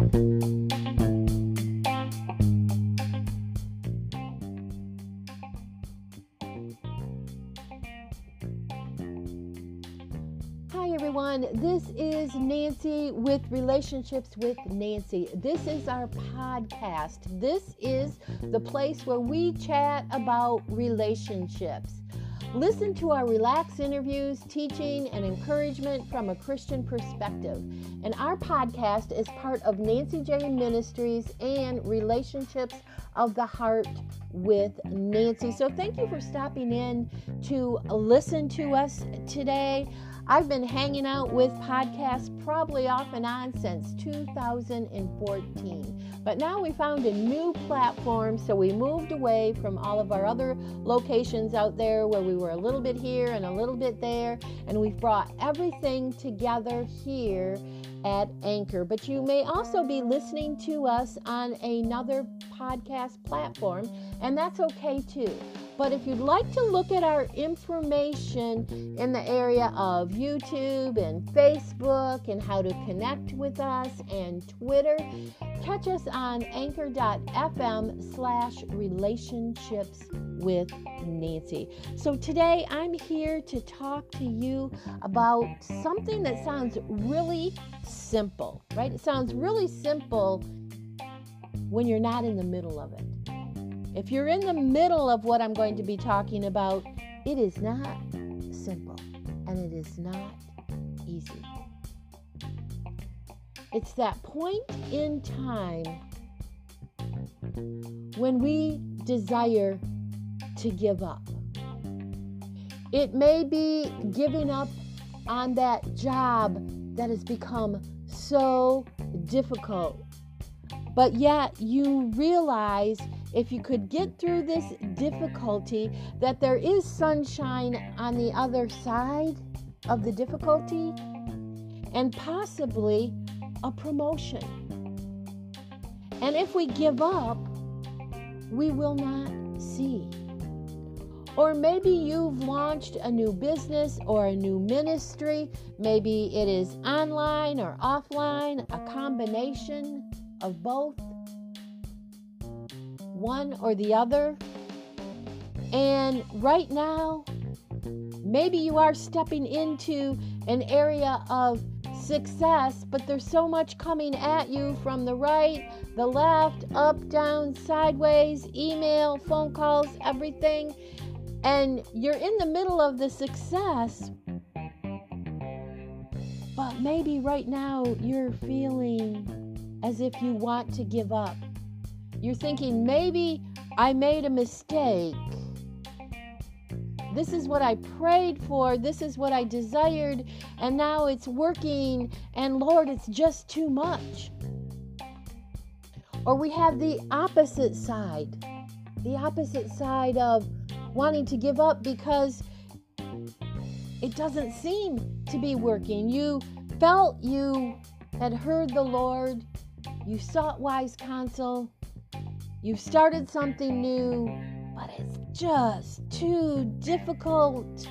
Hi, everyone. This is Nancy with Relationships with Nancy. This is our podcast. This is the place where we chat about relationships. Listen to our relaxed interviews, teaching, and encouragement from a Christian perspective. And our podcast is part of Nancy J. Ministries and Relationships of the Heart with Nancy. So thank you for stopping in to listen to us today. I've been hanging out with podcasts probably off and on since 2014. But now we found a new platform, so we moved away from all of our other locations out there where we were a little bit here and a little bit there, and we've brought everything together here at Anchor. But you may also be listening to us on another podcast platform, and that's okay too. But if you'd like to look at our information in the area of YouTube and Facebook and how to connect with us and Twitter, catch us on anchor.fm slash relationships with Nancy. So today I'm here to talk to you about something that sounds really simple, right? It sounds really simple when you're not in the middle of it. If you're in the middle of what I'm going to be talking about, it is not simple and it is not easy. It's that point in time when we desire to give up. It may be giving up on that job that has become so difficult, but yet you realize if you could get through this difficulty, that there is sunshine on the other side of the difficulty and possibly a promotion. And if we give up, we will not see. Or maybe you've launched a new business or a new ministry. Maybe it is online or offline, a combination of both one or the other. And right now, maybe you are stepping into an area of success, but there's so much coming at you from the right, the left, up, down, sideways, email, phone calls, everything. And you're in the middle of the success, but maybe right now you're feeling as if you want to give up. You're thinking, maybe I made a mistake. This is what I prayed for. This is what I desired. And now it's working. And Lord, it's just too much. Or we have the opposite side the opposite side of wanting to give up because it doesn't seem to be working. You felt you had heard the Lord, you sought wise counsel, You've started something new, but it's just too difficult.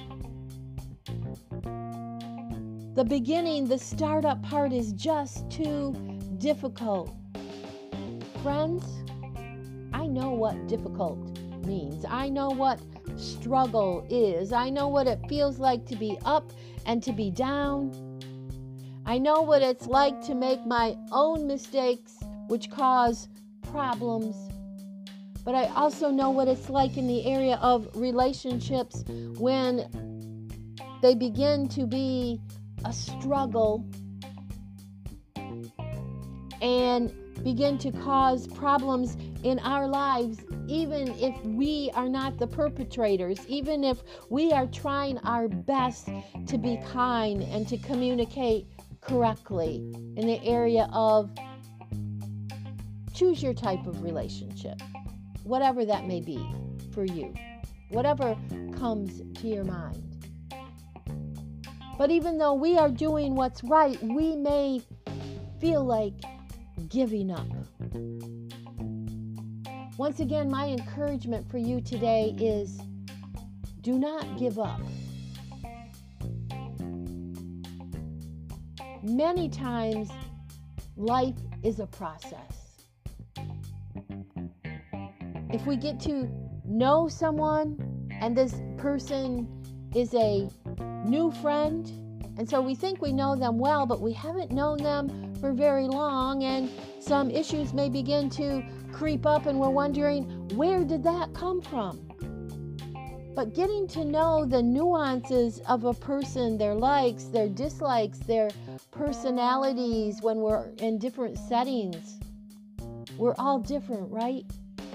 The beginning, the startup part is just too difficult. Friends, I know what difficult means. I know what struggle is. I know what it feels like to be up and to be down. I know what it's like to make my own mistakes, which cause problems but I also know what it's like in the area of relationships when they begin to be a struggle and begin to cause problems in our lives, even if we are not the perpetrators, even if we are trying our best to be kind and to communicate correctly in the area of choose your type of relationship whatever that may be for you, whatever comes to your mind. But even though we are doing what's right, we may feel like giving up. Once again, my encouragement for you today is do not give up. Many times life is a process. If we get to know someone and this person is a new friend, and so we think we know them well, but we haven't known them for very long, and some issues may begin to creep up, and we're wondering, where did that come from? But getting to know the nuances of a person, their likes, their dislikes, their personalities when we're in different settings, we're all different, right?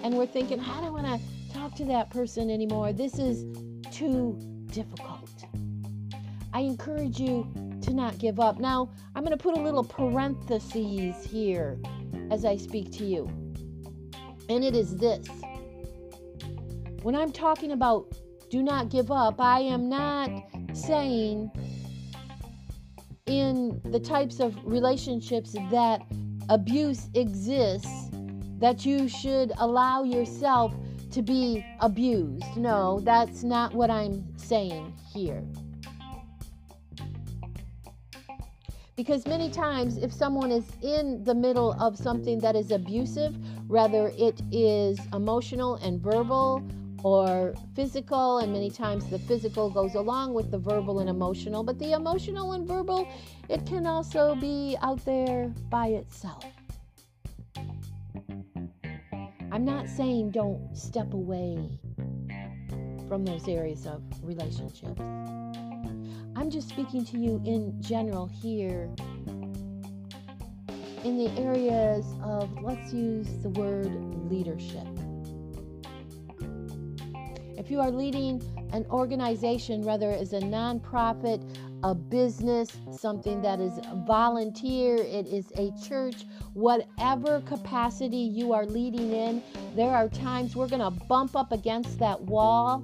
And we're thinking, I don't want to talk to that person anymore. This is too difficult. I encourage you to not give up. Now, I'm going to put a little parentheses here as I speak to you. And it is this. When I'm talking about do not give up, I am not saying in the types of relationships that abuse exists that you should allow yourself to be abused. No, that's not what I'm saying here. Because many times, if someone is in the middle of something that is abusive, whether it is emotional and verbal or physical, and many times the physical goes along with the verbal and emotional, but the emotional and verbal, it can also be out there by itself. I'm not saying don't step away from those areas of relationships. I'm just speaking to you in general here in the areas of, let's use the word leadership. If you are leading an organization, whether it's a nonprofit, a business, something that is volunteer, it is a church, whatever capacity you are leading in, there are times we're going to bump up against that wall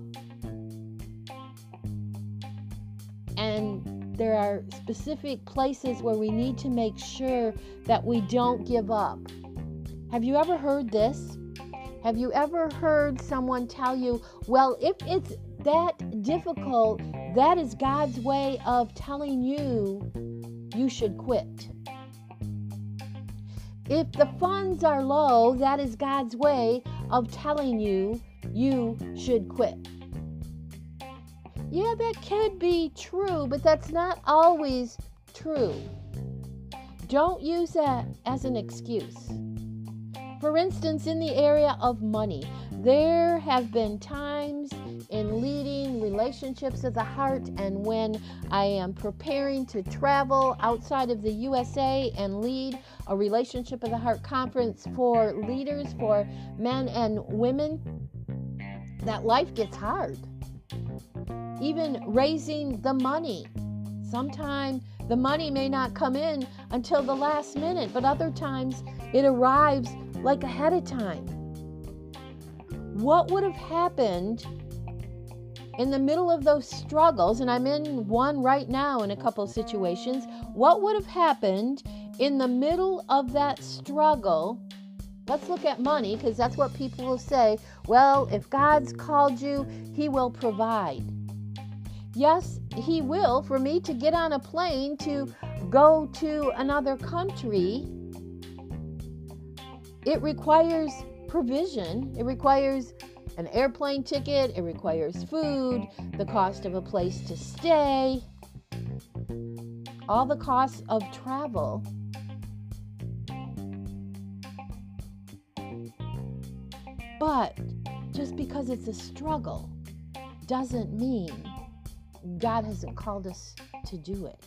and there are specific places where we need to make sure that we don't give up. Have you ever heard this? Have you ever heard someone tell you, well, if it's that difficult, that is God's way of telling you you should quit? If the funds are low, that is God's way of telling you you should quit. Yeah, that could be true, but that's not always true. Don't use that as an excuse. For instance, in the area of money, there have been times in leading relationships of the heart and when I am preparing to travel outside of the USA and lead a relationship of the heart conference for leaders, for men and women, that life gets hard even raising the money. Sometimes the money may not come in until the last minute, but other times it arrives like ahead of time. What would have happened in the middle of those struggles, and I'm in one right now in a couple situations, what would have happened in the middle of that struggle? Let's look at money because that's what people will say. Well, if God's called you, He will provide. Yes, He will for me to get on a plane to go to another country. It requires provision, it requires an airplane ticket, it requires food, the cost of a place to stay, all the costs of travel. But just because it's a struggle doesn't mean God hasn't called us to do it.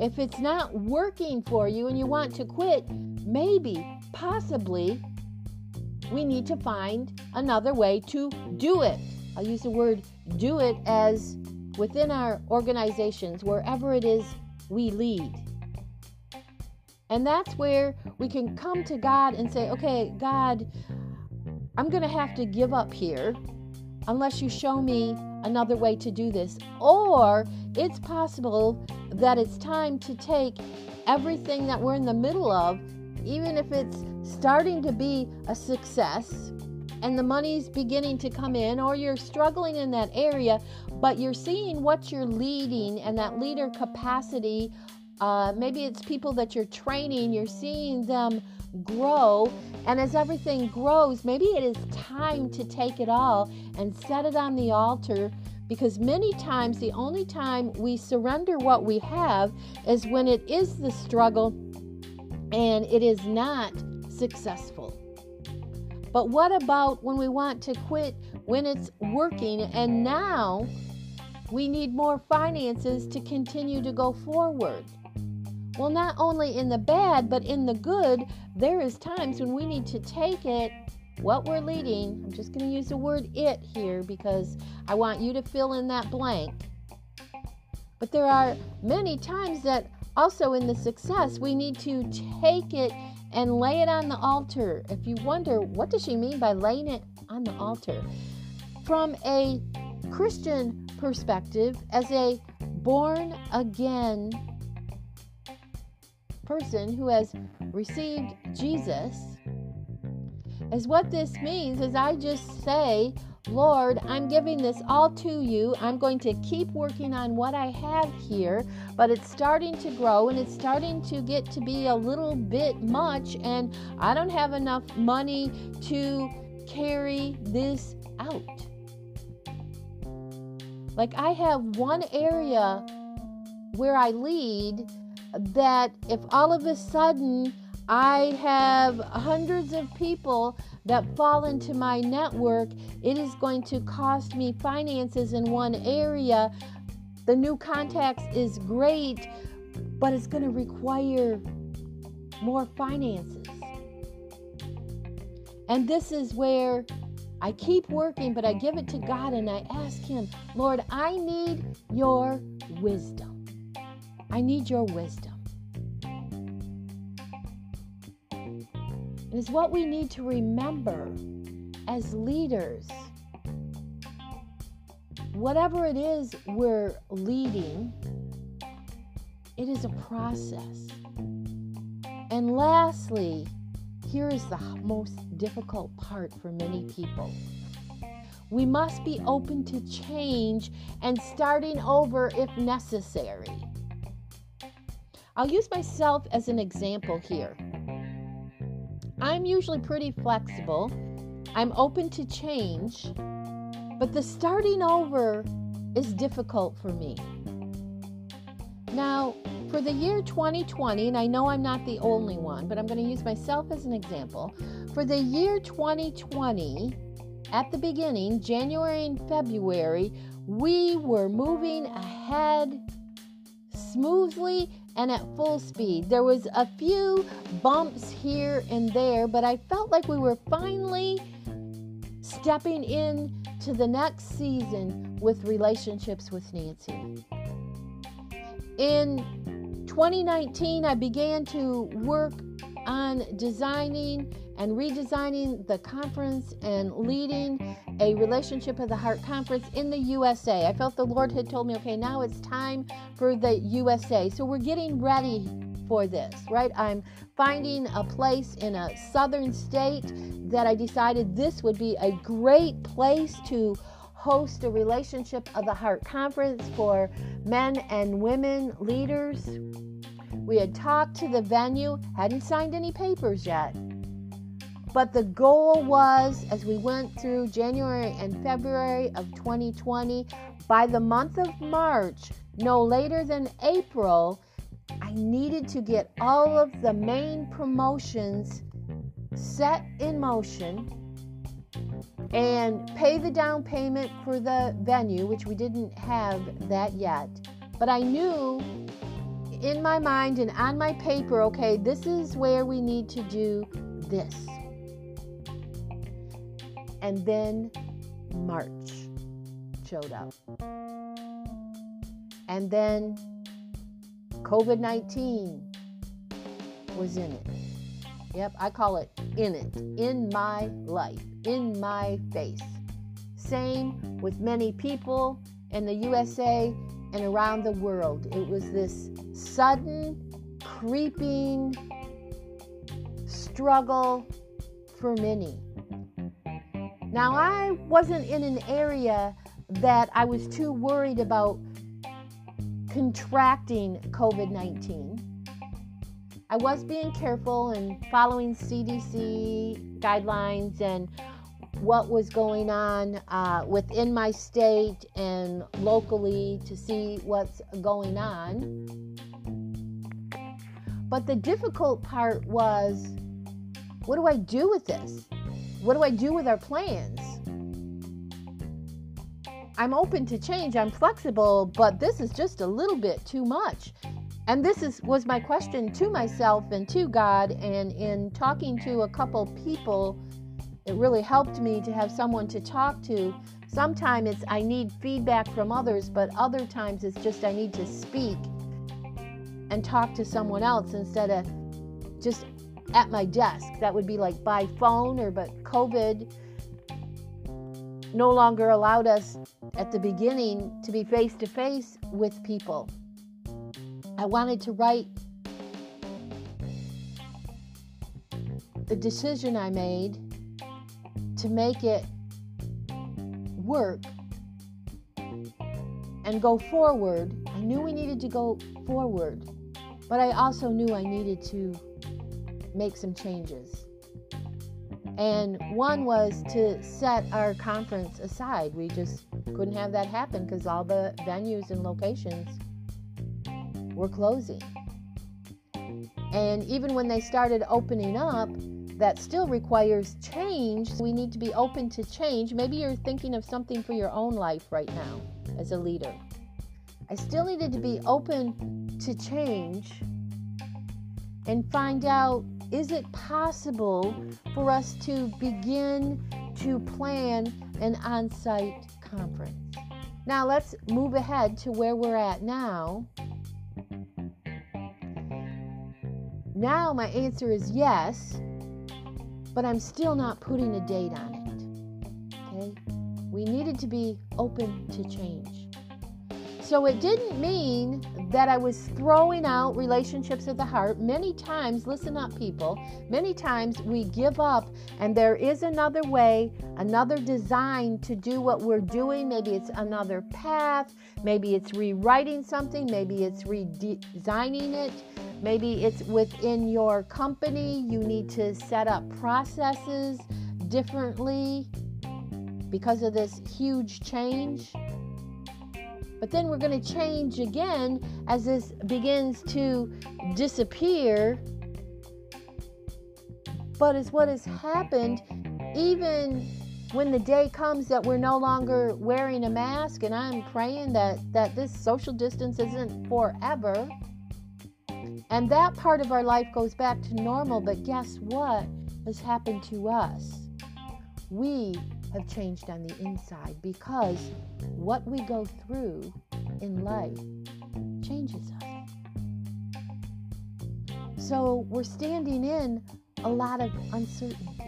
If it's not working for you and you want to quit, maybe, possibly, we need to find another way to do it. I'll use the word do it as within our organizations, wherever it is we lead. And that's where we can come to God and say, okay, God, I'm going to have to give up here unless you show me another way to do this. Or it's possible that it's time to take everything that we're in the middle of, even if it's starting to be a success and the money's beginning to come in, or you're struggling in that area, but you're seeing what you're leading and that leader capacity Uh, maybe it's people that you're training, you're seeing them grow. And as everything grows, maybe it is time to take it all and set it on the altar because many times the only time we surrender what we have is when it is the struggle and it is not successful. But what about when we want to quit when it's working and now we need more finances to continue to go forward? Well, not only in the bad, but in the good, there is times when we need to take it what we're leading. I'm just going to use the word it here because I want you to fill in that blank. But there are many times that also in the success, we need to take it and lay it on the altar. If you wonder, what does she mean by laying it on the altar? From a Christian perspective, as a born again person who has received Jesus, is what this means is I just say, Lord, I'm giving this all to you. I'm going to keep working on what I have here, but it's starting to grow and it's starting to get to be a little bit much, and I don't have enough money to carry this out. Like, I have one area where I lead that if all of a sudden I have hundreds of people that fall into my network. It is going to cost me finances in one area. The new contacts is great, but it's going to require more finances. And this is where I keep working, but I give it to God and I ask Him, Lord, I need your wisdom. I need your wisdom. It is what we need to remember as leaders. Whatever it is we're leading, it is a process. And lastly, here is the most difficult part for many people. We must be open to change and starting over if necessary. I'll use myself as an example here. I'm usually pretty flexible. I'm open to change, but the starting over is difficult for me. Now, for the year 2020, and I know I'm not the only one, but I'm going to use myself as an example. For the year 2020, at the beginning, January and February, we were moving ahead smoothly and at full speed. There was a few bumps here and there, but I felt like we were finally stepping in to the next season with relationships with Nancy. In 2019, I began to work on designing and redesigning the conference and leading a Relationship of the Heart conference in the USA. I felt the Lord had told me, okay, now it's time for the USA. So we're getting ready for this, right? I'm finding a place in a southern state that I decided this would be a great place to host a Relationship of the Heart conference for men and women leaders. We had talked to the venue, hadn't signed any papers yet. But the goal was, as we went through January and February of 2020, by the month of March, no later than April, I needed to get all of the main promotions set in motion and pay the down payment for the venue, which we didn't have that yet. But I knew in my mind and on my paper, okay, this is where we need to do this. And then March showed up. And then COVID 19 was in it. Yep, I call it in it, in my life, in my face. Same with many people in the USA and around the world. It was this sudden, creeping struggle for many. Now, I wasn't in an area that I was too worried about contracting COVID 19. I was being careful and following CDC guidelines and what was going on uh, within my state and locally to see what's going on. But the difficult part was what do I do with this? What do I do with our plans? I'm open to change, I'm flexible, but this is just a little bit too much. And this is was my question to myself and to God and in talking to a couple people it really helped me to have someone to talk to. Sometimes it's I need feedback from others, but other times it's just I need to speak and talk to someone else instead of just at my desk. That would be like by phone or but COVID no longer allowed us at the beginning to be face to face with people. I wanted to write the decision I made to make it work and go forward. I knew we needed to go forward, but I also knew I needed to make some changes. And one was to set our conference aside. We just couldn't have that happen because all the venues and locations were closing. And even when they started opening up, that still requires change. We need to be open to change. Maybe you're thinking of something for your own life right now as a leader. I still needed to be open to change and find out is it possible for us to begin to plan an on site conference? Now let's move ahead to where we're at now. Now my answer is yes but I'm still not putting a date on it. Okay? We needed to be open to change. So it didn't mean that I was throwing out relationships of the heart. Many times, listen up, people, many times we give up and there is another way, another design to do what we're doing. Maybe it's another path, maybe it's rewriting something, maybe it's redesigning it. Maybe it's within your company, you need to set up processes differently because of this huge change. But then we're going to change again as this begins to disappear. But it's what has happened even when the day comes that we're no longer wearing a mask and I'm praying that that this social distance isn't forever and that part of our life goes back to normal, but guess what has happened to us? We have changed on the inside because what we go through in life changes us. So we're standing in a lot of uncertainty.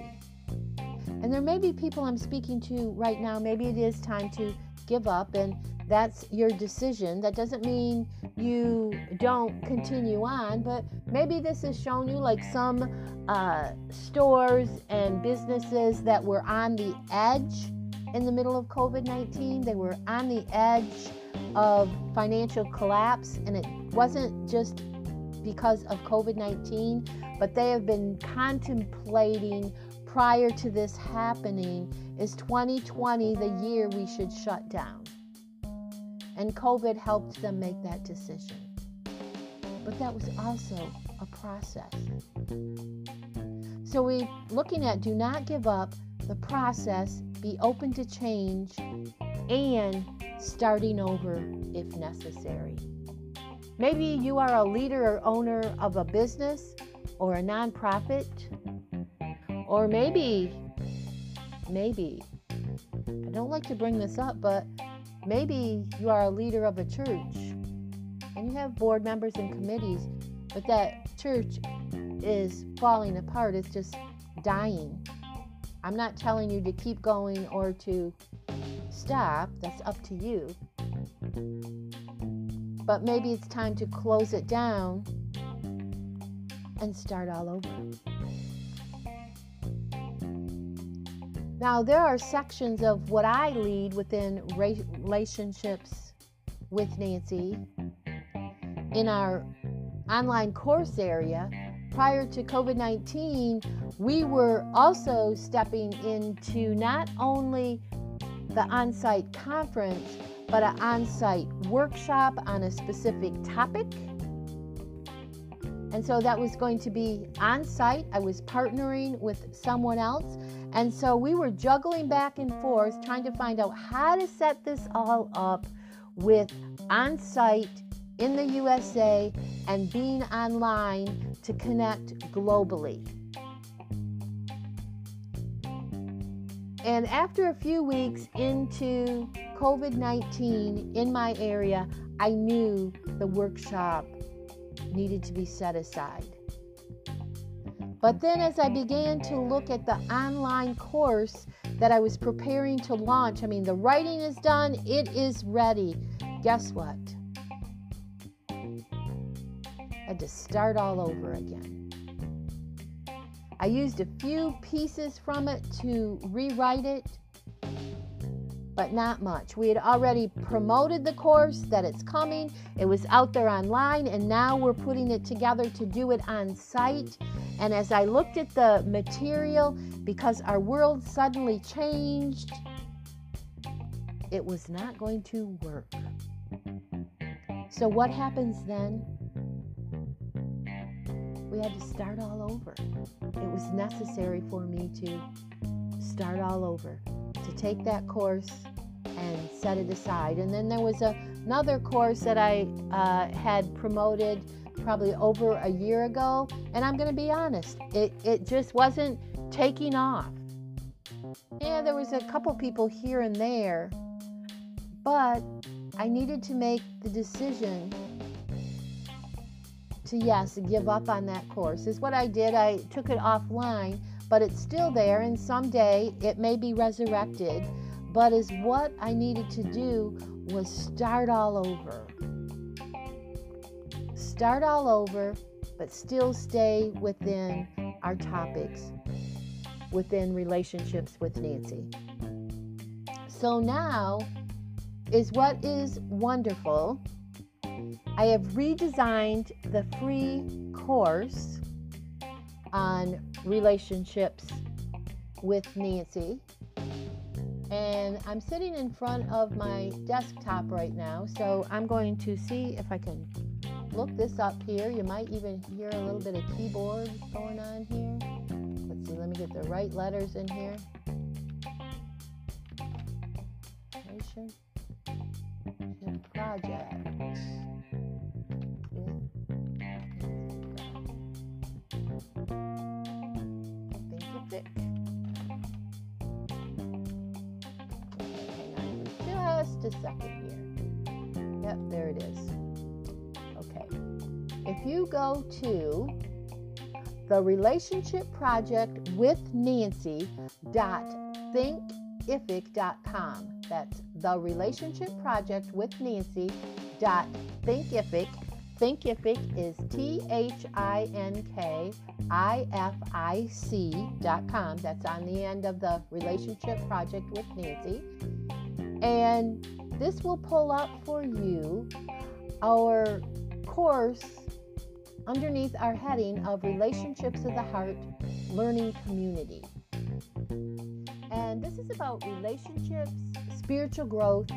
And there may be people I'm speaking to right now, maybe it is time to give up and that's your decision. That doesn't mean you don't continue on, but maybe this has shown you like some uh, stores and businesses that were on the edge in the middle of COVID 19. They were on the edge of financial collapse, and it wasn't just because of COVID 19, but they have been contemplating prior to this happening is 2020 the year we should shut down? And COVID helped them make that decision. But that was also a process. So we're looking at do not give up the process, be open to change, and starting over if necessary. Maybe you are a leader or owner of a business or a nonprofit, or maybe, maybe, I don't like to bring this up, but Maybe you are a leader of a church and you have board members and committees, but that church is falling apart. It's just dying. I'm not telling you to keep going or to stop. That's up to you. But maybe it's time to close it down and start all over. Now, there are sections of what I lead within relationships with Nancy in our online course area, prior to COVID 19, we were also stepping into not only the on site conference, but an on site workshop on a specific topic. And so that was going to be on site. I was partnering with someone else. And so we were juggling back and forth, trying to find out how to set this all up with on site in the USA and being online to connect globally. And after a few weeks into COVID 19 in my area, I knew the workshop needed to be set aside. But then, as I began to look at the online course that I was preparing to launch, I mean, the writing is done, it is ready. Guess what? I had to start all over again. I used a few pieces from it to rewrite it, but not much. We had already mm-hmm. promoted the course that it's coming, it was out there online, and now we're putting it together to do it on site. And as I looked at the material, because our world suddenly changed, it was not going to work. So, what happens then? we had to start all over. It was necessary for me to start all over, take that course and set it aside. And then there was a, another course that I uh, had promoted probably over a year ago, and I'm going to be honest, it, it just wasn't taking off. Yeah, there was a couple people here and there, but I needed to make the decision to yes, give up on that course. Is what I did. I took it offline, but it's still there, and someday it may be resurrected. But is what I needed to do was start all over. Start all over, but still stay within our topics, within relationships with Nancy. So now is what is wonderful I have redesigned the free course on relationships with Nancy. And I'm sitting in front of my desktop right now, so I'm going to see if I can look this up here. You might even hear a little bit of keyboard going on here. Let's see, let me get the right letters in here. Project. Just a second here. Yep, there it is. Okay. If you go to the relationship project with Nancy dot thinkific.com. That's the relationship project with Nancy dot thinkific. Thinkific is T H I N K I F I C dot com. That's on the end of the relationship project with Nancy. And this will pull up for you our course underneath our heading of Relationships of the Heart Learning Community. And this is about relationships, spiritual growth,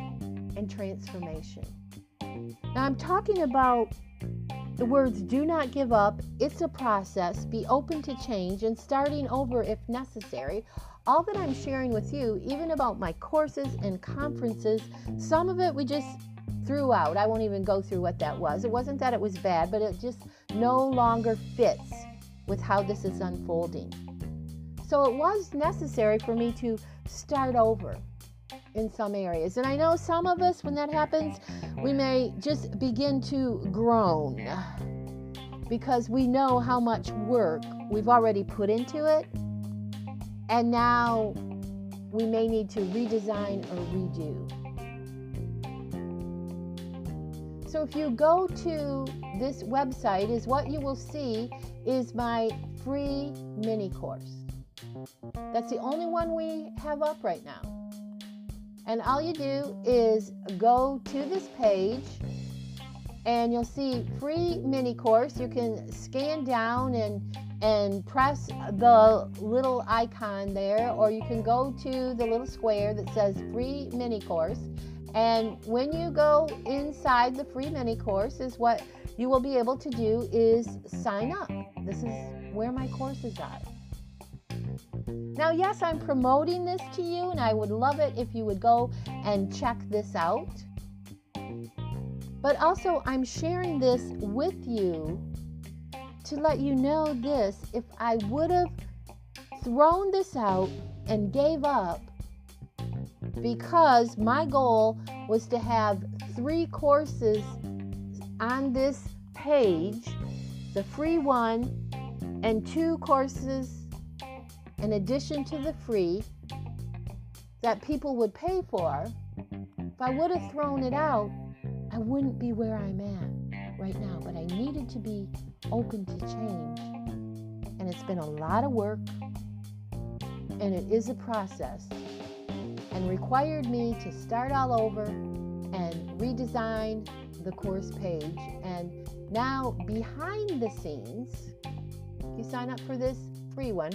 and transformation. Now, I'm talking about the words do not give up, it's a process, be open to change, and starting over if necessary all that I'm sharing with you, even about my courses and conferences, some of it we just threw out. I won't even go through what that was. It wasn't that it was bad, but it just no longer fits with how this is unfolding. So it was necessary for me to start over in some areas. And I know some of us, when that happens, we may just begin to groan because we know how much work we've already put into it and now we may need to redesign or redo. So if you go to this website is what you will see is my free mini course. That's the only one we have up right now. And all you do is go to this page and you'll see free mini course. You can scan down and and press the little icon there, or you can go to the little square that says free mini course. And when you go inside the free mini course, is what you will be able to do is sign up. This is where my courses are. Now, yes, I'm promoting this to you, and I would love it if you would go and check this out. But also, I'm sharing this with you to let you know this. If I would have thrown this out and gave up because my goal was to have three courses on this page the free one and two courses in addition to the free that people would pay for. If I would have thrown it out, I wouldn't be where I'm at right now, but I needed to be open to change. And it's been a lot of work, and it is a process, and required me to start all over and redesign the course page. And now, behind the scenes, you sign up for this free one.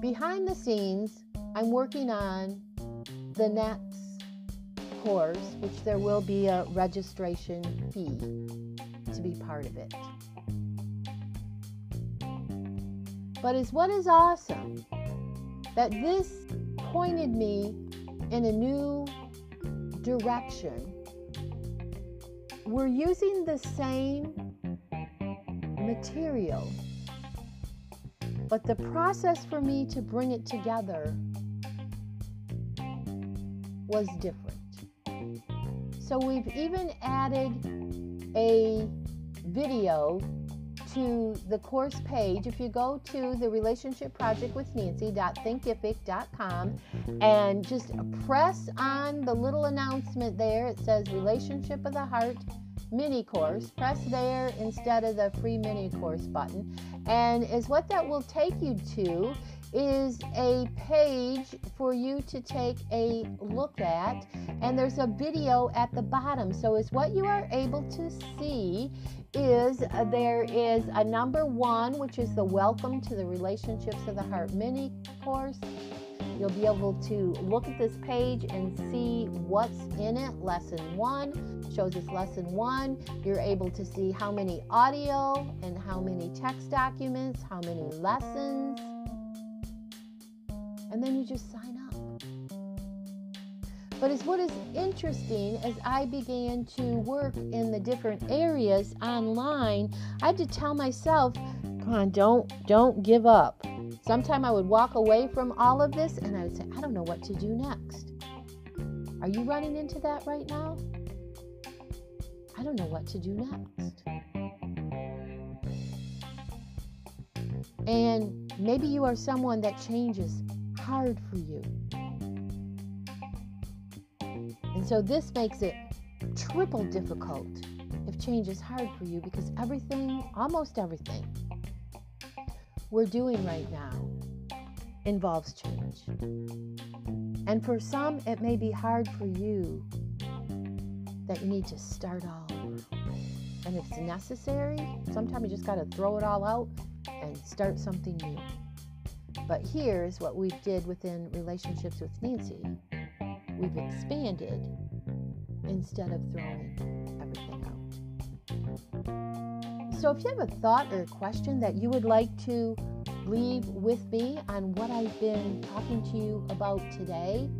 Behind the scenes, I'm working on the next course, which there will be a registration fee to be part of it. But is what is awesome that this pointed me in a new direction. We're using the same material, but the process for me to bring it together was different. So we've even added a video to the course page. If you go to the relationship project with Nancy.thinkific.com and just press on the little announcement there, it says Relationship of the Heart mini course. Press there instead of the free mini course button. And is what that will take you to is a page for you to take a look at and there's a video at the bottom so is what you are able to see is uh, there is a number one which is the welcome to the relationships of the heart mini course you'll be able to look at this page and see what's in it lesson one shows us lesson one you're able to see how many audio and how many text documents how many lessons and then you just sign up. But as what is interesting as I began to work in the different areas online, I had to tell myself, come on, don't don't give up. Sometime I would walk away from all of this and I would say, I don't know what to do next. Are you running into that right now? I don't know what to do next. And maybe you are someone that changes hard for you. And so this makes it triple difficult if change is hard for you because everything, almost everything, we're doing right now involves change. And for some, it may be hard for you that you need to start all over. And if it's necessary, sometimes you just got to throw it all out and start something new. But here's what we did within relationships with Nancy we've expanded instead of throwing everything. So if you have a thought or a question that you would like to leave with me on what I've been talking to you about today,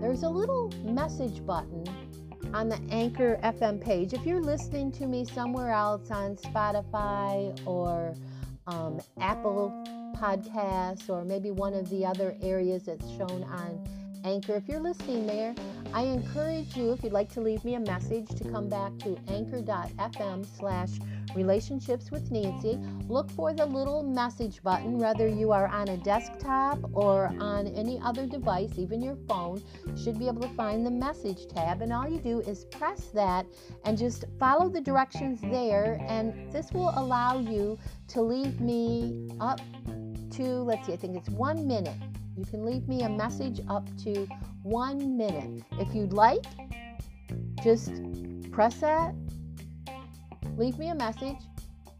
there's a little message button on the Anchor FM page. If you're listening to me somewhere else on Spotify or um, Apple Podcasts or maybe one of the other areas that's shown on Anchor. If you're listening there, I encourage you, if you'd like to leave me a message, to come back to anchor.fm slash relationships with Nancy. Look for the little message button, whether you are on a desktop or on any other device, even your phone, you should be able to find the message tab. And all you do is press that and just follow the directions there. And this will allow you to leave me up to, let's see, I think it's one minute. You can leave me a message up to one minute. If you'd like, just press that leave me a message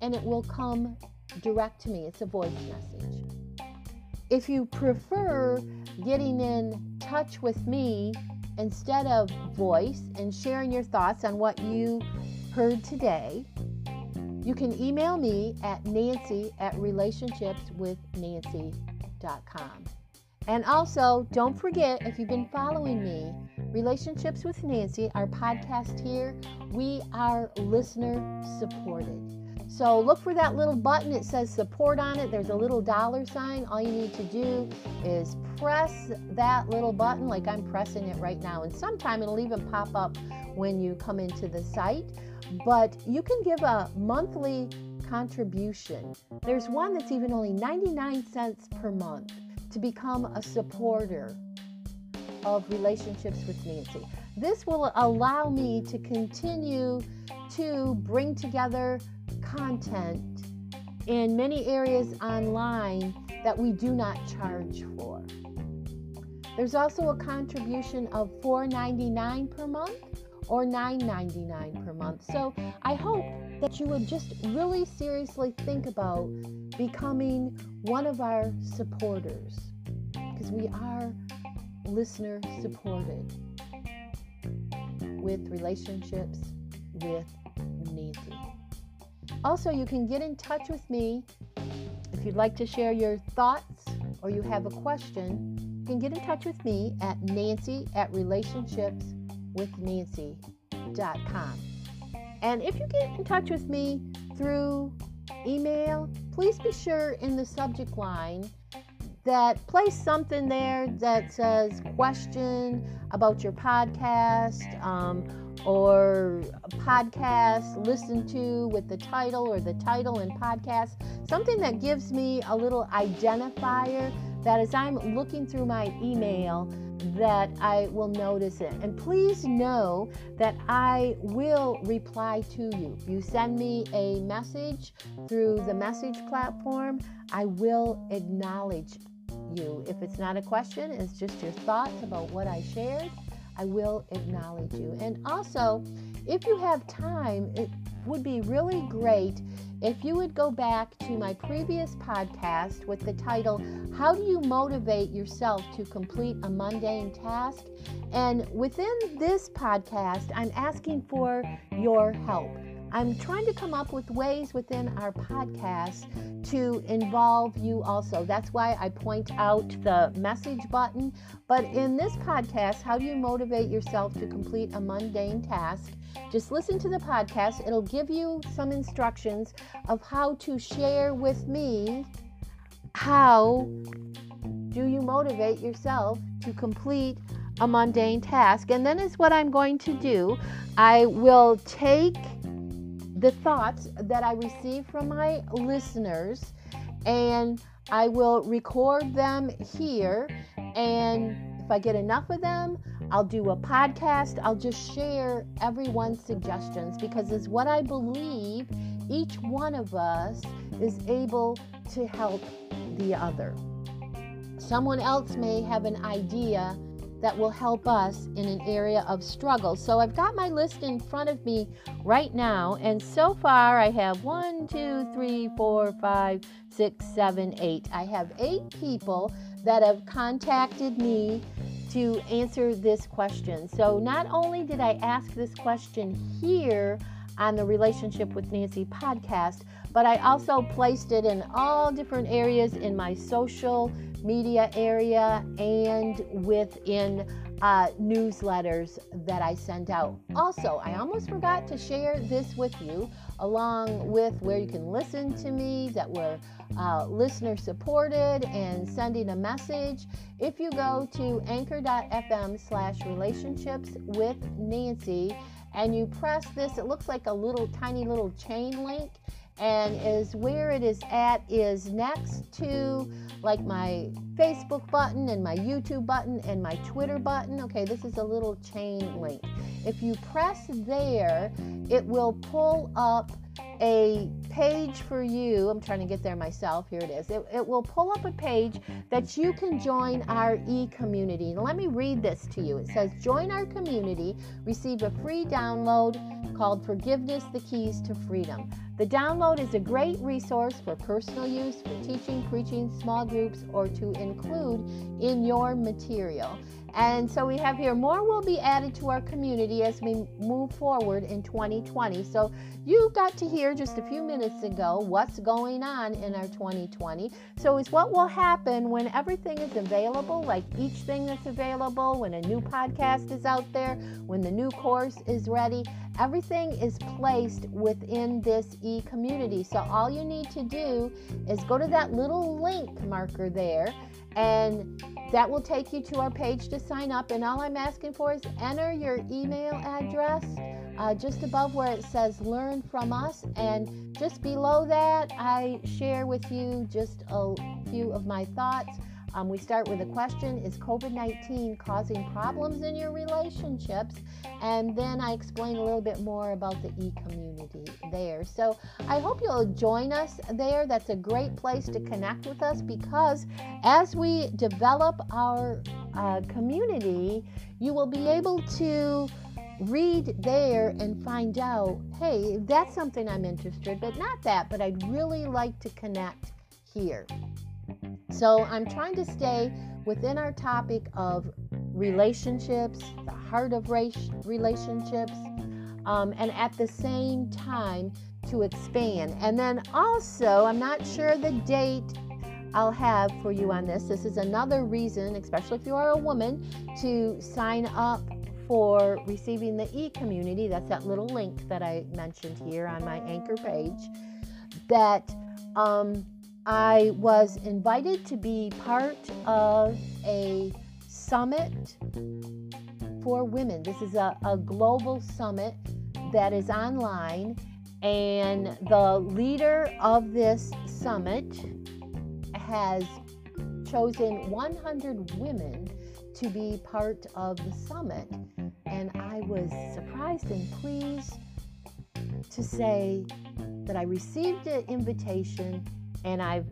and it will come direct to me. It's a voice message. If you prefer getting in touch with me instead of voice and sharing your thoughts on what you heard today, you can email me at nancy at relationshipswithnancy.com. And also, don't forget if you've been following me, Relationships with Nancy, our podcast here, we are listener supported. So look for that little button. It says support on it. There's a little dollar sign. All you need to do is press that little button like I'm pressing it right now. And sometime it'll even pop up when you come into the site. But you can give a monthly contribution. There's one that's even only 99 cents per month to become a supporter of relationships with Nancy. This will allow me to continue to bring together content in many areas online that we do not charge for. There's also a contribution of $4.99 per month or $9.99 per month. So I hope that you would just really seriously think about becoming one of our supporters because we are listener supported with relationships with Nancy. Also, you can get in touch with me if you'd like to share your thoughts or you have a question. You can get in touch with me at nancy at relationshipswithnancy.com. And if you get in touch with me through email, please be sure in the subject line that place something there that says question about your podcast um, or podcast listen to with the title or the title and podcast something that gives me a little identifier that as i'm looking through my email that I will notice it. And please know that I will reply to you. You send me a message through the message platform, I will acknowledge you. If it's not a question, it's just your thoughts about what I shared, I will acknowledge you. And also, if you have time, it would be really great if you would go back to my previous podcast with the title, How Do You Motivate Yourself to Complete a Mundane Task? And within this podcast, I'm asking for your help. I'm trying to come up with ways within our podcast to involve you also. That's why I point out the message button. But in this podcast, How Do You Motivate Yourself to Complete a Mundane Task? Just listen to the podcast. It'll give you some instructions of how to share with me how do you motivate yourself to complete a mundane task. And then is what I'm going to do. I will take the thoughts that I receive from my listeners and I will record them here. And if I get enough of them, I'll do a podcast. I'll just share everyone's suggestions because, it's what I believe, each one of us is able to help the other. Someone else may have an idea that will help us in an area of struggle. So I've got my list in front of me right now, and so far I have one, two, three, four, five, six, seven, eight. I have eight people that have contacted me to answer this question. So not only did I ask this question here on the Relationship with Nancy podcast, but I also placed it in all different areas in my social media area and within uh, newsletters that I sent out. Also, I almost forgot to share this with you, along with where you can listen to me, that we're uh, listener supported, and sending a message. If you go to anchor.fm slash relationships with Nancy and you press this, it looks like a little tiny little chain link and is where it is at is next to like my Facebook button and my YouTube button and my Twitter button. Okay, this is a little chain link. If you press there, it will pull up a page for you. I'm trying to get there myself. Here it is. It, it will pull up a page that you can join our e community. Let me read this to you. It says, Join our community, receive a free download called Forgiveness the Keys to Freedom. The download is a great resource for personal use, for teaching, preaching, small groups, or to include in your material. And so we have here more will be added to our community as we move forward in 2020. So you got to hear just a few minutes ago what's going on in our 2020. So it's what will happen when everything is available, like each thing that's available, when a new podcast is out there, when the new course is ready. Everything is placed within this e community. So all you need to do is go to that little link marker there and that will take you to our page to sign up. And all I'm asking for is enter your email address uh, just above where it says learn from us. And just below that, I share with you just a few of my thoughts. Um, we start with a question Is COVID 19 causing problems in your relationships? And then I explain a little bit more about the e community there. So I hope you'll join us there. That's a great place to connect with us because as we develop our uh, community, you will be able to read there and find out hey, that's something I'm interested, but not that, but I'd really like to connect here. So I'm trying to stay within our topic of relationships, the heart of relationships, um, and at the same time to expand. And then also, I'm not sure the date I'll have for you on this. This is another reason, especially if you are a woman, to sign up for receiving the e community. That's that little link that I mentioned here on my anchor page. That um, I was invited to be part of a summit for women. This is a, a global summit that is online, and the leader of this summit has chosen 100 women to be part of the summit. And I was surprised and pleased to say that I received an invitation and I've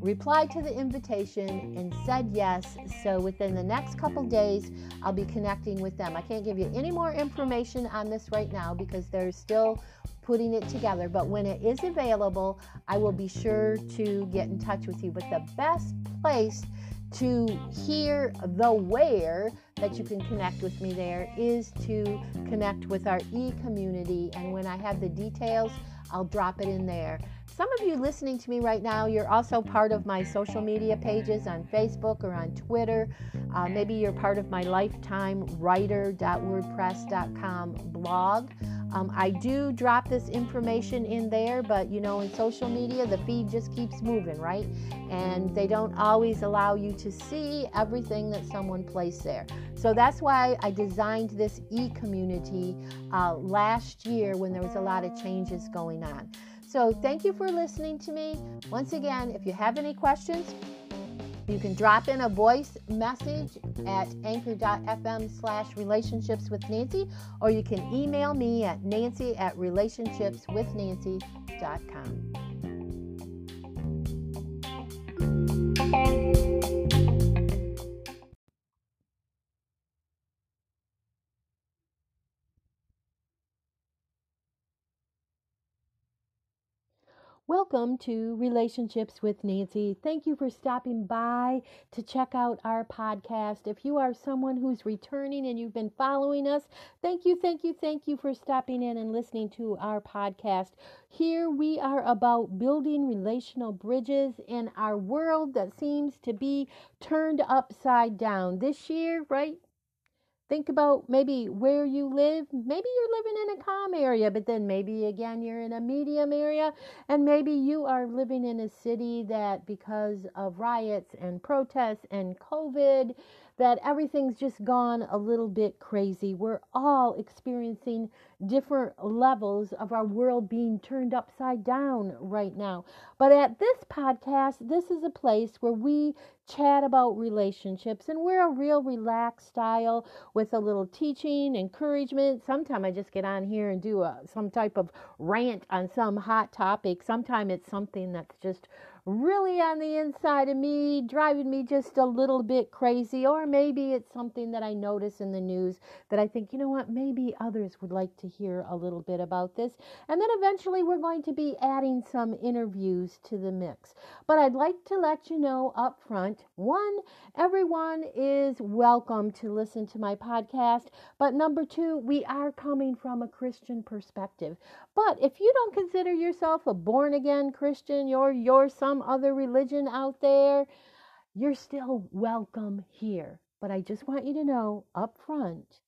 replied to the invitation and said yes. So within the next couple days, I'll be connecting with them. I can't give you any more information on this right now because they're still putting it together. But when it is available, I will be sure to get in touch with you. But the best place to hear the where that you can connect with me there is to connect with our e community. And when I have the details, I'll drop it in there. Some of you listening to me right now, you're also part of my social media pages on Facebook or on Twitter. Uh, maybe you're part of my lifetime writer.wordpress.com blog. Um, I do drop this information in there, but you know, in social media, the feed just keeps moving, right? And they don't always allow you to see everything that someone placed there. So that's why I designed this e community uh, last year when there was a lot of changes going on. So thank you for listening to me. Once again, if you have any questions, you can drop in a voice message at anchor.fm slash relationships with Nancy, or you can email me at nancy at relationshipswithnancy.com. Welcome to Relationships with Nancy. Thank you for stopping by to check out our podcast. If you are someone who's returning and you've been following us, thank you, thank you, thank you for stopping in and listening to our podcast. Here we are about building relational bridges in our world that seems to be turned upside down. This year, right? Think about maybe where you live. Maybe you're living in a calm area, but then maybe again you're in a medium area, and maybe you are living in a city that, because of riots and protests and COVID, that everything's just gone a little bit crazy. We're all experiencing different levels of our world being turned upside down right now. But at this podcast, this is a place where we chat about relationships and we're a real relaxed style with a little teaching, encouragement. Sometimes I just get on here and do a, some type of rant on some hot topic. Sometimes it's something that's just really on the inside of me, driving me just a little bit crazy, or maybe it's something that I notice in the news that I think, you know what, maybe others would like to hear a little bit about this. And then eventually we're going to be adding some interviews to the mix. But I'd like to let you know up front one, everyone is welcome to listen to my podcast. But number two, we are coming from a Christian perspective. But if you don't consider yourself a born again Christian, or you're some other religion out there, you're still welcome here. But I just want you to know up front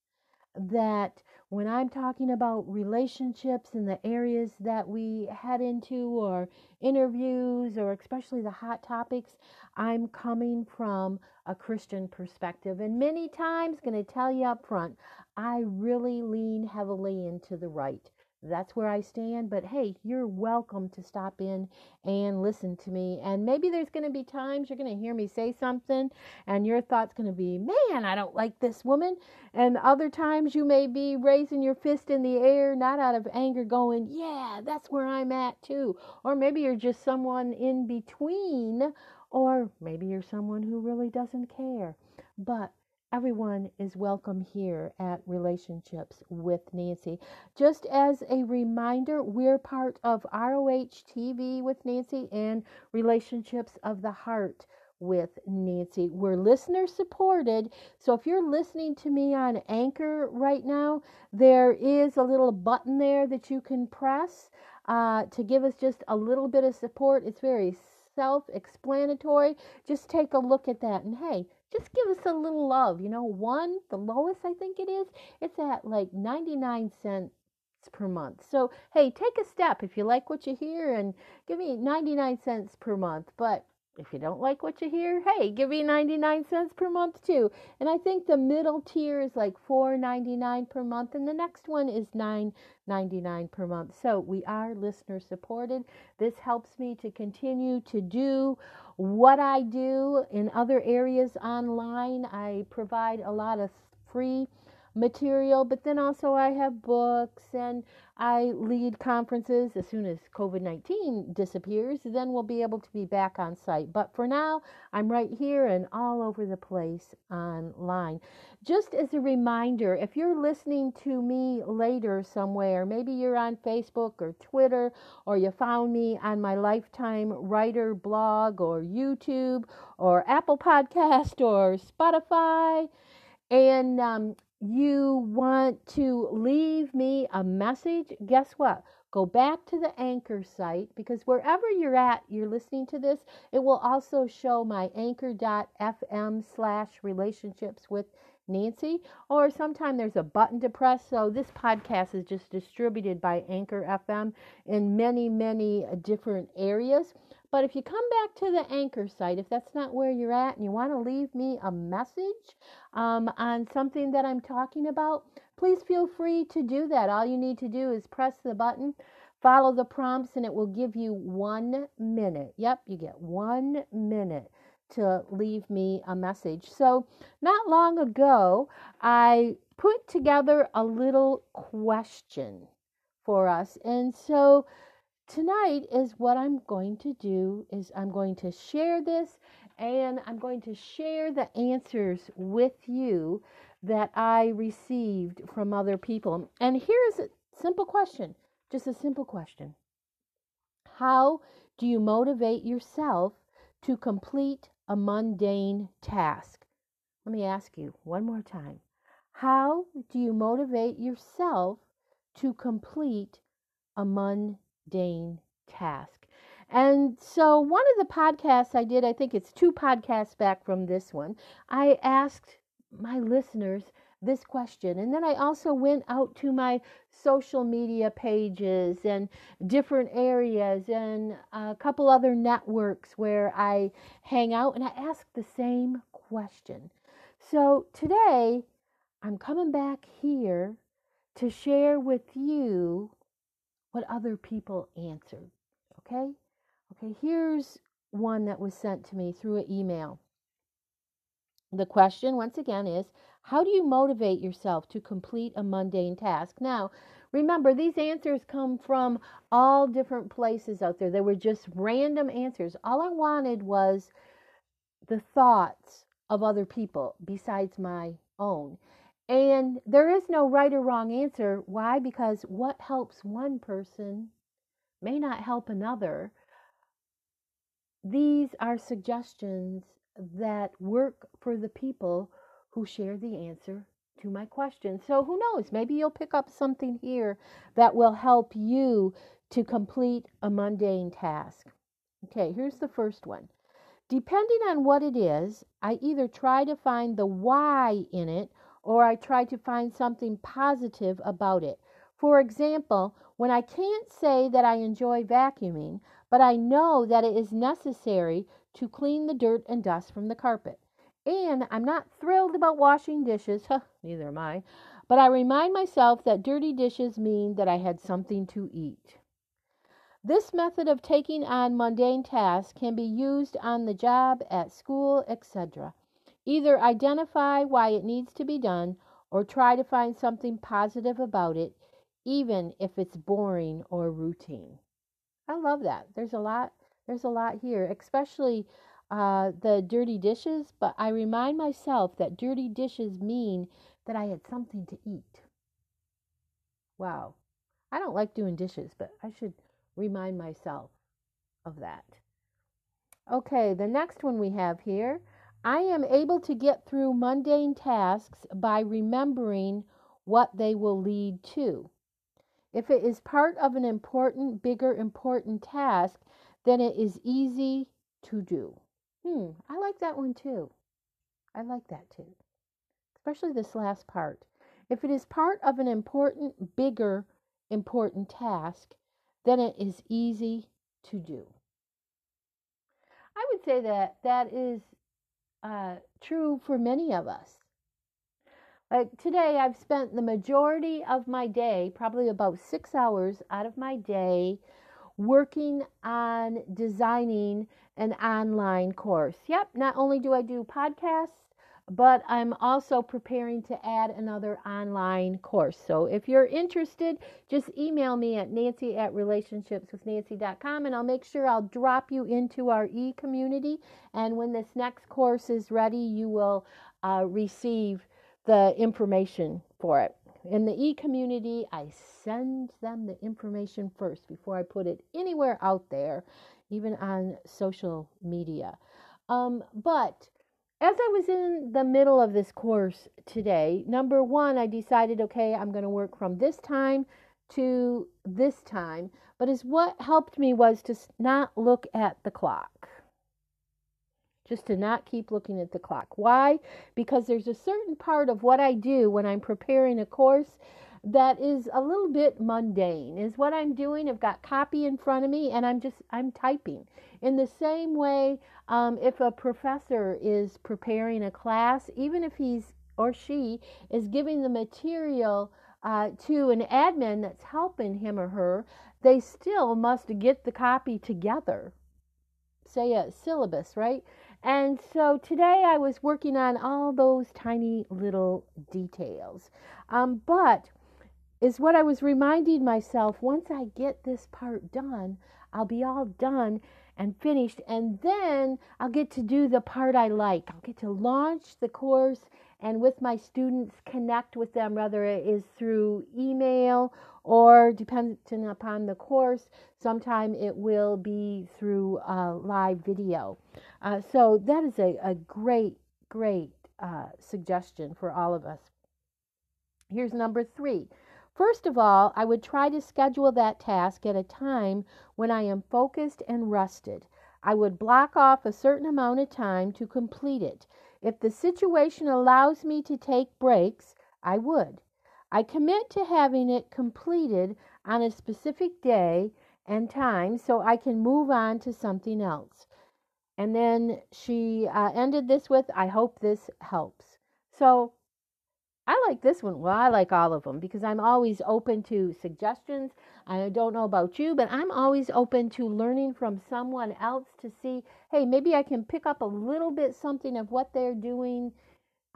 that when I'm talking about relationships and the areas that we head into, or interviews, or especially the hot topics, I'm coming from a Christian perspective. And many times, going to tell you up front, I really lean heavily into the right that's where I stand. But hey, you're welcome to stop in and listen to me. And maybe there's going to be times you're going to hear me say something, and your thought's going to be, man, I don't like this woman. And other times you may be raising your fist in the air, not out of anger, going, yeah, that's where I'm at too. Or maybe you're just someone in between, or maybe you're someone who really doesn't care. But everyone is welcome here at Relationships with Nancy. Just as a reminder, we're part of ROH TV with Nancy and Relationships of the Heart with Nancy. We're listener supported. So if you're listening to me on Anchor right now, there is a little button there that you can press uh, to give us just a little bit of support. It's very self explanatory. Just take a look at that. And hey, just give us a little love. You know, one, the lowest I think it is, it's at like 99 cents per month. So, hey, take a step if you like what you hear and give me 99 cents per month. But if you don't like what you hear, hey, give me 99 cents per month too. And I think the middle tier is like 4.99 per month and the next one is 9.99 per month. So, we are listener supported. This helps me to continue to do what I do in other areas online. I provide a lot of free material, but then also I have books and I lead conferences. As soon as COVID 19 disappears, then we'll be able to be back on site. But for now, I'm right here and all over the place online. Just as a reminder, if you're listening to me later somewhere, maybe you're on Facebook or Twitter, or you found me on my Lifetime Writer blog or YouTube or Apple Podcast or Spotify. And um, you want to leave me a message, guess what? Go back to the anchor site because wherever you're at, you're listening to this, it will also show my anchor.fm slash relationships with Nancy, or sometime there's a button to press. So this podcast is just distributed by Anchor FM in many, many different areas. But if you come back to the anchor site, if that's not where you're at and you want to leave me a message um, on something that I'm talking about, please feel free to do that. All you need to do is press the button, follow the prompts, and it will give you one minute. Yep, you get one minute to leave me a message. So, not long ago, I put together a little question for us. And so, tonight is what I'm going to do is I'm going to share this and I'm going to share the answers with you that I received from other people. And here's a simple question, just a simple question. How do you motivate yourself to complete a mundane task? Let me ask you one more time. How do you motivate yourself to complete a mundane mundane task. And so, one of the podcasts I did, I think it's two podcasts back from this one, I asked my listeners this question. And then I also went out to my social media pages and different areas and a couple other networks where I hang out and I asked the same question. So today, I'm coming back here to share with you what other people answered. Okay? Okay, here's one that was sent to me through an email. The question, once again, is how do you motivate yourself to complete a mundane task? Now, remember, these answers come from all different places out there. They were just random answers. All I wanted was the thoughts of other people besides my own. And there is no right or wrong answer. Why? Because what helps one person may not help another. These are suggestions that work for the people who share the answer to my question. So who knows? Maybe you'll pick up something here that will help you to complete a mundane task. Okay, here's the first one. Depending on what it is, I either try to find the why in it or I try to find something positive about it. For example, when I can't say that I enjoy vacuuming, but I know that it is necessary to clean the dirt and dust from the carpet. And I'm not thrilled about washing dishes, huh, neither am I, but I remind myself that dirty dishes mean that I had something to eat. This method of taking on mundane tasks can be used on the job, at school, etc. Either identify why it needs to be done or try to find something positive about it, even if it's boring or routine. I love that. There's a lot there's a lot here, especially uh, the dirty dishes, but I remind myself that dirty dishes mean that I had something to eat. Wow. I don't like doing dishes, but I should remind myself of that. Okay, the next one we have here I am able to get through mundane tasks by remembering what they will lead to. If it is part of an important, bigger, important task, then it is easy to do. Hmm, I like that one too. I like that too. Especially this last part. If it is part of an important, bigger, important task, then it is easy to do. I would say that that is uh, true for many of us. Like today, I've spent the majority of my day, probably about six hours out of my day, working on designing an online course. Yep, not only do I do podcasts, but I'm also preparing to add another online course. So if you're interested, just email me at nancy at relationshipswithnancy.com and I'll make sure I'll drop you into our e community. And when this next course is ready, you will uh, receive the information for it. In the e community, I send them the information first before I put it anywhere out there, even on social media. Um, but as I was in the middle of this course today, number one, I decided, okay, I'm going to work from this time to this time. But as what helped me was to not look at the clock. Just to not keep looking at the clock. Why? Because there's a certain part of what I do when I'm preparing a course that is a little bit mundane is what i'm doing i've got copy in front of me and i'm just i'm typing in the same way um, if a professor is preparing a class even if he's or she is giving the material uh, to an admin that's helping him or her they still must get the copy together say a syllabus right and so today I was working on all those tiny little details. Um, but is what I was reminding myself once I get this part done, I'll be all done and finished. And then I'll get to do the part I like. I'll get to launch the course and with my students connect with them, whether it is through email or depending upon the course, sometime it will be through live video. Uh, so that is a, a great, great uh, suggestion for all of us. Here's number three First of all, I would try to schedule that task at a time when I am focused and rested. I would block off a certain amount of time to complete it. If the situation allows me to take breaks, I would. I commit to having it completed on a specific day and time so I can move on to something else. And then she uh, ended this with, I hope this helps. So I like this one. Well, I like all of them because I'm always open to suggestions. I don't know about you, but I'm always open to learning from someone else to see, hey, maybe I can pick up a little bit something of what they're doing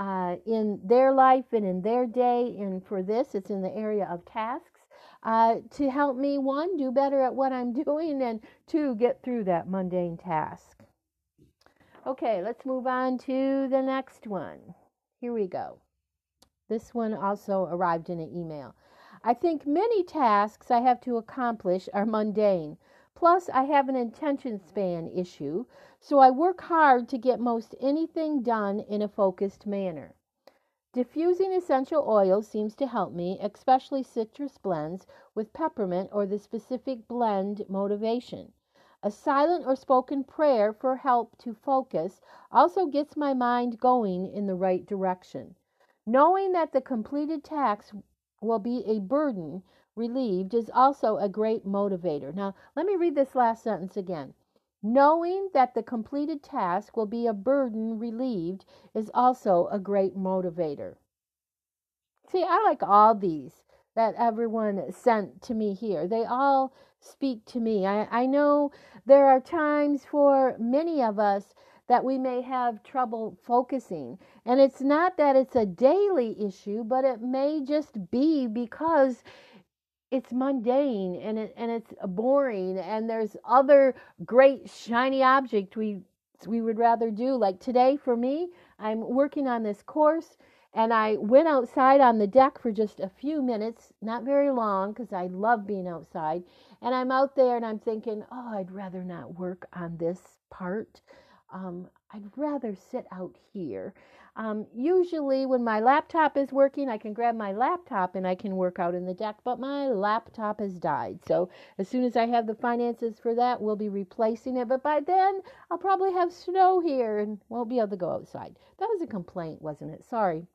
uh, in their life and in their day. And for this, it's in the area of tasks uh, to help me, one, do better at what I'm doing, and two, get through that mundane task. Okay, let's move on to the next one. Here we go. This one also arrived in an email. I think many tasks I have to accomplish are mundane. Plus, I have an attention span issue, so I work hard to get most anything done in a focused manner. Diffusing essential oils seems to help me, especially citrus blends with peppermint or the specific blend motivation. A silent or spoken prayer for help to focus also gets my mind going in the right direction. Knowing that the completed task will be a burden relieved is also a great motivator. Now, let me read this last sentence again. Knowing that the completed task will be a burden relieved is also a great motivator. See, I like all these that everyone sent to me here. They all speak to me. I, I know there are times for many of us that we may have trouble focusing. And it's not that it's a daily issue, but it may just be because it's mundane and it, and it's boring and there's other great shiny object we we would rather do like today for me I'm working on this course and I went outside on the deck for just a few minutes not very long cuz I love being outside and I'm out there and I'm thinking oh I'd rather not work on this part um, I'd rather sit out here. Um, usually, when my laptop is working, I can grab my laptop and I can work out in the deck, but my laptop has died. So, as soon as I have the finances for that, we'll be replacing it. But by then, I'll probably have snow here and won't be able to go outside. That was a complaint, wasn't it? Sorry.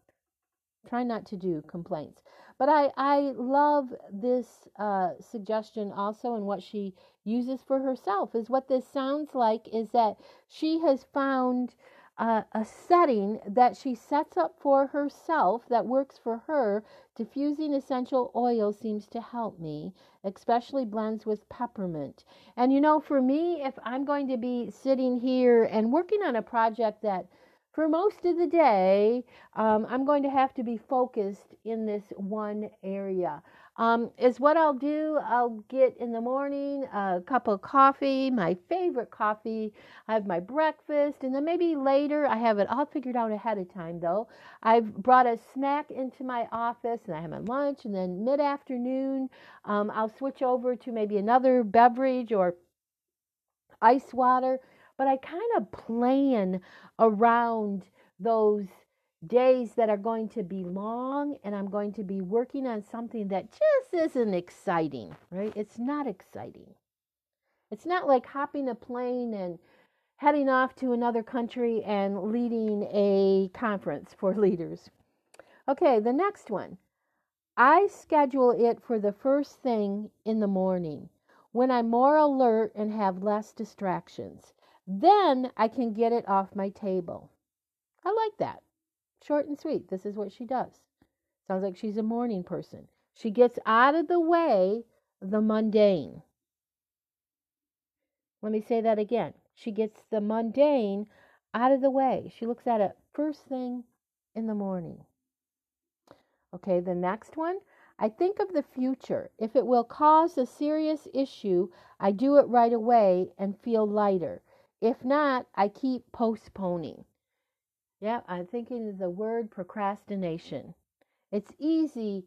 Try not to do complaints. But I, I love this uh, suggestion also, and what she uses for herself is what this sounds like is that she has found uh, a setting that she sets up for herself that works for her. Diffusing essential oil seems to help me, especially blends with peppermint. And you know, for me, if I'm going to be sitting here and working on a project that for most of the day, um, I'm going to have to be focused in this one area. Um, is what I'll do. I'll get in the morning a cup of coffee, my favorite coffee. I have my breakfast, and then maybe later I have it all figured out ahead of time. Though I've brought a snack into my office, and I have my lunch, and then mid afternoon um, I'll switch over to maybe another beverage or ice water but I kind of plan around those days that are going to be long and I'm going to be working on something that just isn't exciting, right? It's not exciting. It's not like hopping a plane and heading off to another country and leading a conference for leaders. Okay, the next one. I schedule it for the first thing in the morning when I'm more alert and have less distractions. Then I can get it off my table. I like that. Short and sweet. This is what she does. Sounds like she's a morning person. She gets out of the way the mundane. Let me say that again. She gets the mundane out of the way. She looks at it first thing in the morning. Okay, the next one. I think of the future. If it will cause a serious issue, I do it right away and feel lighter. If not, I keep postponing. Yeah, I'm thinking of the word procrastination. It's easy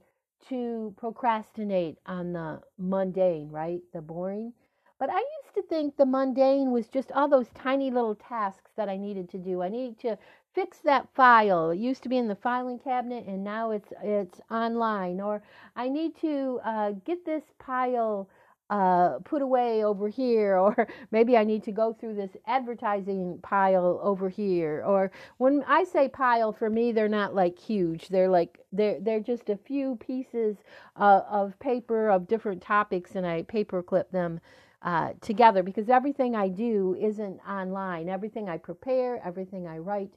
to procrastinate on the mundane, right? The boring. But I used to think the mundane was just all those tiny little tasks that I needed to do. I needed to fix that file. It used to be in the filing cabinet and now it's it's online. Or I need to uh, get this pile uh, put away over here, or maybe I need to go through this advertising pile over here. Or when I say pile, for me, they're not like huge. They're like they're they're just a few pieces uh, of paper of different topics, and I paper clip them. Uh, together because everything I do isn't online. Everything I prepare, everything I write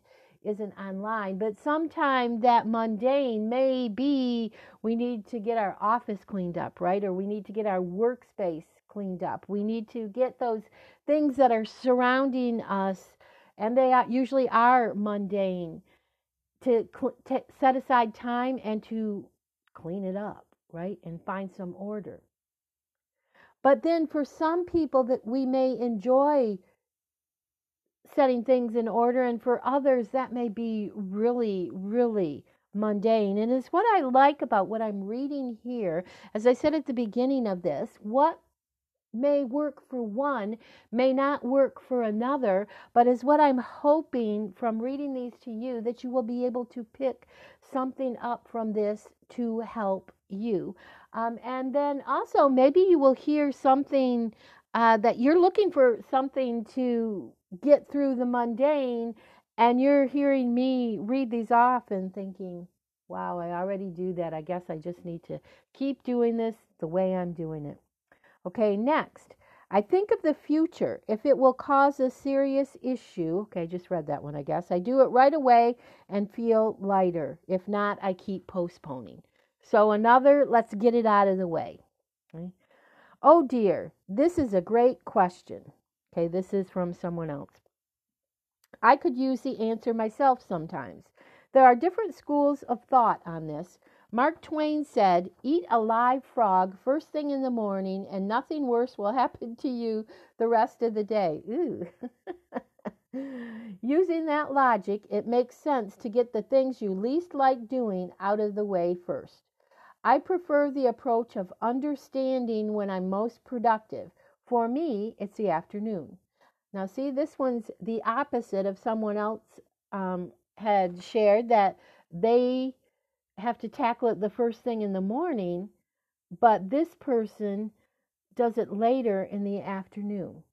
isn't online. But sometime that mundane may be we need to get our office cleaned up, right? Or we need to get our workspace cleaned up. We need to get those things that are surrounding us, and they usually are mundane, to, to set aside time and to clean it up, right? And find some order. But then for some people that we may enjoy setting things in order, and for others, that may be really, really mundane. And it's what I like about what I'm reading here. As I said at the beginning of this, what may work for one may not work for another, but is what I'm hoping from reading these to you that you will be able to pick something up from this to help you. Um, and then also, maybe you will hear something uh, that you're looking for something to get through the mundane, and you're hearing me read these off and thinking, wow, I already do that. I guess I just need to keep doing this the way I'm doing it. Okay, next. I think of the future if it will cause a serious issue. Okay, just read that one, I guess. I do it right away and feel lighter. If not, I keep postponing. So, another, let's get it out of the way. Okay. Oh dear, this is a great question. Okay, this is from someone else. I could use the answer myself sometimes. There are different schools of thought on this. Mark Twain said, Eat a live frog first thing in the morning, and nothing worse will happen to you the rest of the day. Ooh. Using that logic, it makes sense to get the things you least like doing out of the way first. I prefer the approach of understanding when I'm most productive. For me, it's the afternoon. Now, see, this one's the opposite of someone else um, had shared that they have to tackle it the first thing in the morning, but this person does it later in the afternoon.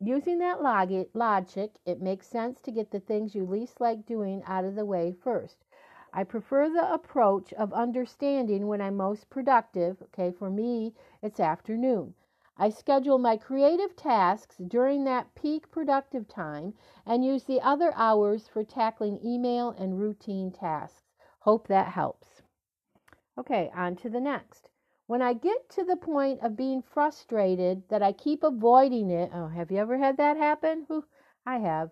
Using that logic, it makes sense to get the things you least like doing out of the way first. I prefer the approach of understanding when I'm most productive. Okay, for me, it's afternoon. I schedule my creative tasks during that peak productive time and use the other hours for tackling email and routine tasks. Hope that helps. Okay, on to the next. When I get to the point of being frustrated that I keep avoiding it, oh, have you ever had that happen? I have.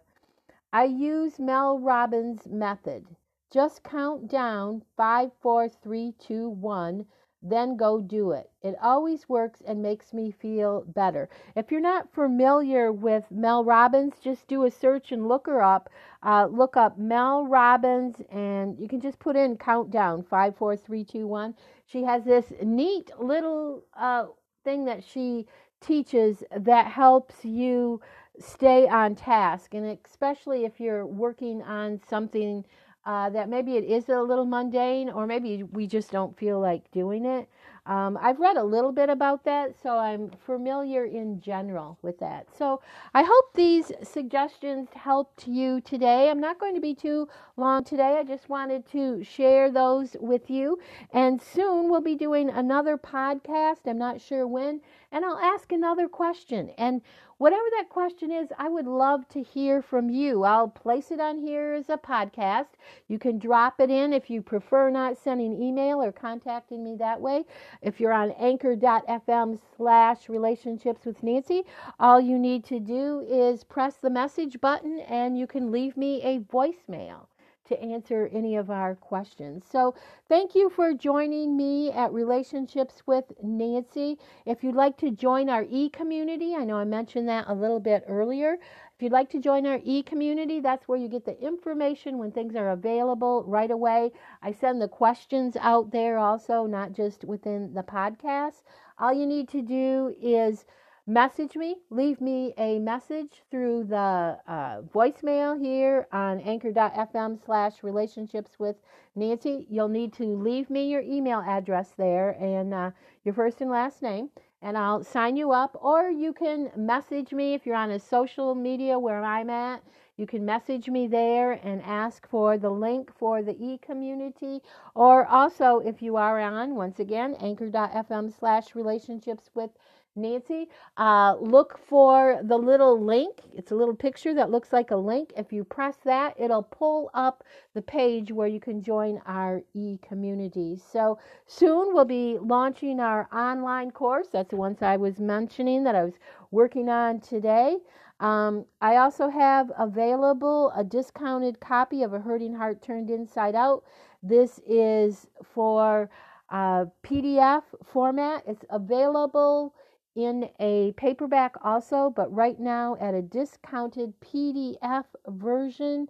I use Mel Robbins' method. Just count down five, four, three, two, one, then go do it. It always works and makes me feel better. If you're not familiar with Mel Robbins, just do a search and look her up. Uh, look up Mel Robbins, and you can just put in countdown five, four, three, two, one. She has this neat little uh, thing that she teaches that helps you stay on task, and especially if you're working on something uh, that maybe it is a little mundane or maybe we just don't feel like doing it. Um, I've read a little bit about that, so I'm familiar in general with that. So I hope these suggestions helped you today. I'm not going to be too long today. I just wanted to share those with you. And soon we'll be doing another podcast. I'm not sure when. And I'll ask another question. And Whatever that question is, I would love to hear from you. I'll place it on here as a podcast. You can drop it in if you prefer not sending email or contacting me that way. If you're on anchor.fm slash relationships with Nancy, all you need to do is press the message button and you can leave me a voicemail to answer any of our questions. So, thank you for joining me at Relationships with Nancy. If you'd like to join our e community, I know I mentioned that a little bit earlier. If you'd like to join our e community, that's where you get the information when things are available right away. I send the questions out there also, not just within the podcast. All you need to do is message me, leave me a message through the uh, voicemail here on anchor.fm slash relationships with Nancy. You'll need to leave me your email address there and uh, your first and last name, and I'll sign you up. Or you can message me if you're on a social media where I'm at. You can message me there and ask for the link for the e community. Or also, if you are on, once again, anchor.fm slash relationships with Nancy. Uh, look for the little link. It's a little picture that looks like a link. If you press that, it'll pull up the page where you can join our e community. So soon we'll be launching our online course. That's the ones I was mentioning that I was working on today. Um, I also have available a discounted copy of A Hurting Heart Turned Inside Out. This is for uh, PDF format. It's available in a paperback also, but right now at a discounted PDF version,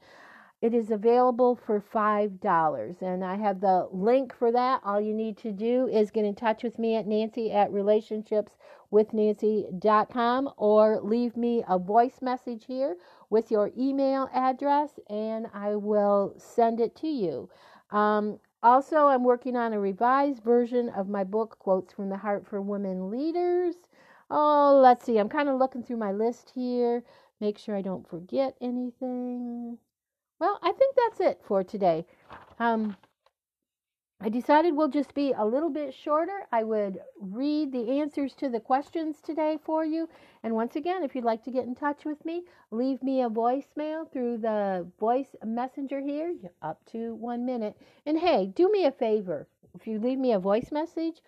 it is available for $5. And I have the link for that. All you need to do is get in touch with me at Nancy at relationshipswithnancy.com or leave me a voice message here with your email address and I will send it to you. Um, also, I'm working on a revised version of my book, Quotes from the Heart for Women Leaders. Oh, let's see. I'm kind of looking through my list here. Make sure I don't forget anything. Well, I think that's it for today. Um, I decided we'll just be a little bit shorter. I would read the answers to the questions today for you. And once again, if you'd like to get in touch with me, leave me a voicemail through the voice messenger here, up to one minute. And hey, do me a favor. If you leave me a voice message,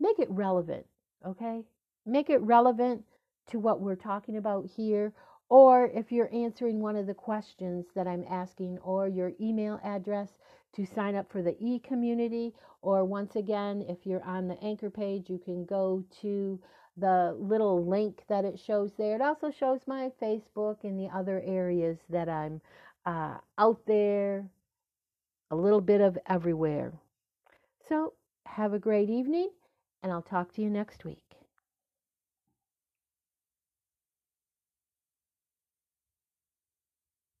make it relevant, okay? Make it relevant to what we're talking about here. Or if you're answering one of the questions that I'm asking, or your email address to sign up for the e community. Or once again, if you're on the anchor page, you can go to the little link that it shows there. It also shows my Facebook and the other areas that I'm uh, out there, a little bit of everywhere. So, have a great evening, and I'll talk to you next week.